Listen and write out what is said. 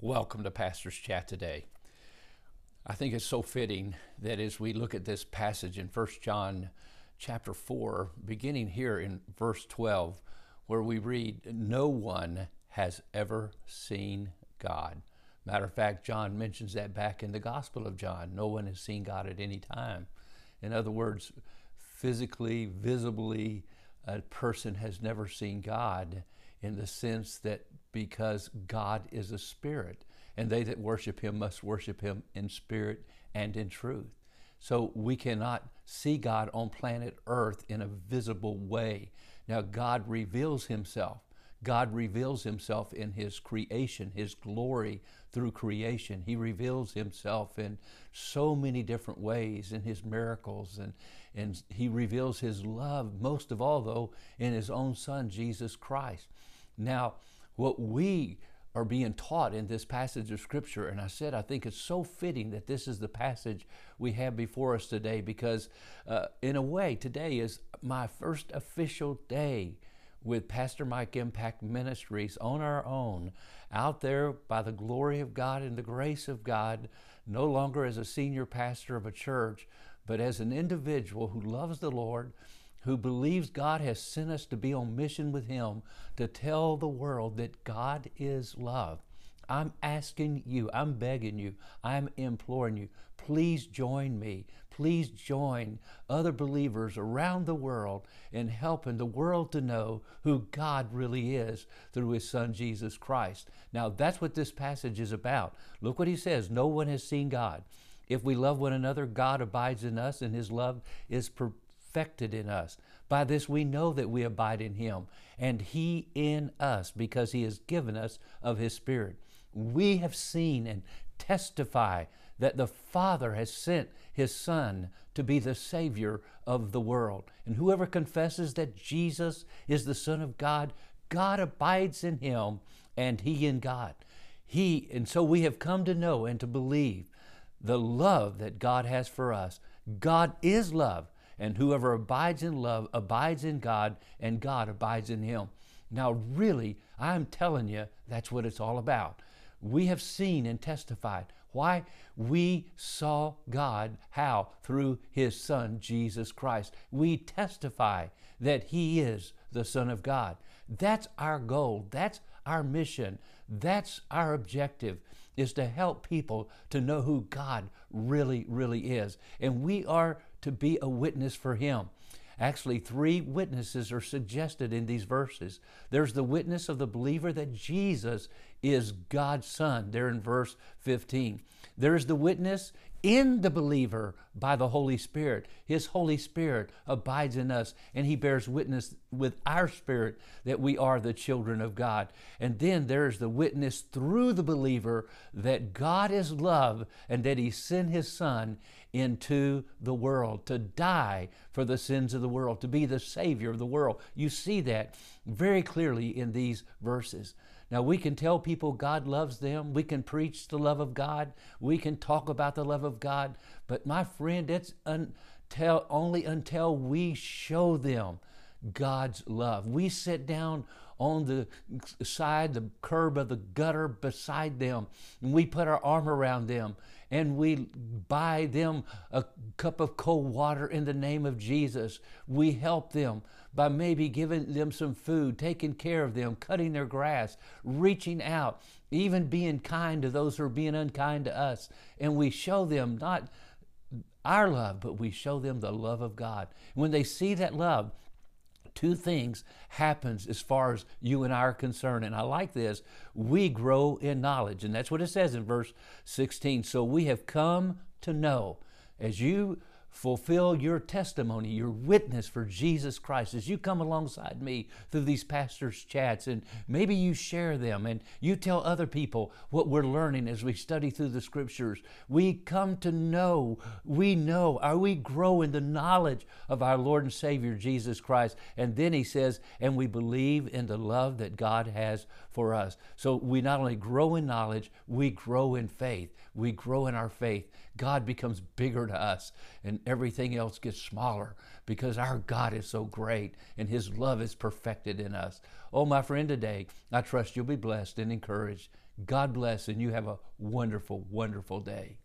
Welcome to Pastor's Chat today. I think it's so fitting that as we look at this passage in 1 John chapter 4, beginning here in verse 12, where we read, No one has ever seen God. Matter of fact, John mentions that back in the Gospel of John. No one has seen God at any time. In other words, physically, visibly, a person has never seen God in the sense that because God is a spirit, and they that worship him must worship him in spirit and in truth. So we cannot see God on planet Earth in a visible way. Now, God reveals himself. God reveals himself in his creation, his glory through creation. He reveals himself in so many different ways in his miracles, and, and he reveals his love, most of all, though, in his own son, Jesus Christ. Now, what we are being taught in this passage of Scripture, and I said I think it's so fitting that this is the passage we have before us today because, uh, in a way, today is my first official day with Pastor Mike Impact Ministries on our own, out there by the glory of God and the grace of God, no longer as a senior pastor of a church, but as an individual who loves the Lord who believes God has sent us to be on mission with Him to tell the world that God is love. I'm asking you, I'm begging you, I'm imploring you, please join me. Please join other believers around the world in helping the world to know who God really is through His Son Jesus Christ. Now, that's what this passage is about. Look what He says No one has seen God. If we love one another, God abides in us, and His love is perfected in us. By this we know that we abide in Him, and He in us, because He has given us of His Spirit. We have seen and testify that the Father has sent His Son to be the Savior of the world. And whoever confesses that Jesus is the Son of God, God abides in Him, and He in God. He, and so we have come to know and to believe the love that God has for us. God is love. And whoever abides in love abides in God, and God abides in him. Now, really, I'm telling you, that's what it's all about. We have seen and testified. Why? We saw God. How? Through His Son, Jesus Christ. We testify that He is the Son of God. That's our goal. That's our mission. That's our objective is to help people to know who God really, really is. And we are to be a witness for Him. Actually, three witnesses are suggested in these verses. There's the witness of the believer that Jesus is God's Son, there in verse 15. There's the witness in the believer by the Holy Spirit. His Holy Spirit abides in us, and He bears witness with our spirit that we are the children of God. And then there's the witness through the believer that God is love and that He sent His Son into the world to die for the sins of the world, to be the Savior of the world. You see that very clearly in these verses. Now, we can tell people God loves them. We can preach the love of God. We can talk about the love of God. But, my friend, it's until, only until we show them God's love. We sit down on the side, the curb of the gutter beside them, and we put our arm around them and we buy them a cup of cold water in the name of Jesus. We help them by maybe giving them some food, taking care of them, cutting their grass, reaching out, even being kind to those who are being unkind to us. And we show them not our love, but we show them the love of God. When they see that love, two things happens as far as you and I are concerned. And I like this. We grow in knowledge. And that's what it says in verse 16. So we have come to know as you fulfill your testimony, your witness for Jesus Christ as you come alongside me through these pastors' chats and maybe you share them and you tell other people what we're learning as we study through the scriptures. We come to know, we know, are we grow in the knowledge of our Lord and Savior Jesus Christ. And then he says, and we believe in the love that God has for us. So we not only grow in knowledge, we grow in faith. We grow in our faith. God becomes bigger to us and everything else gets smaller because our God is so great and His love is perfected in us. Oh, my friend, today, I trust you'll be blessed and encouraged. God bless, and you have a wonderful, wonderful day.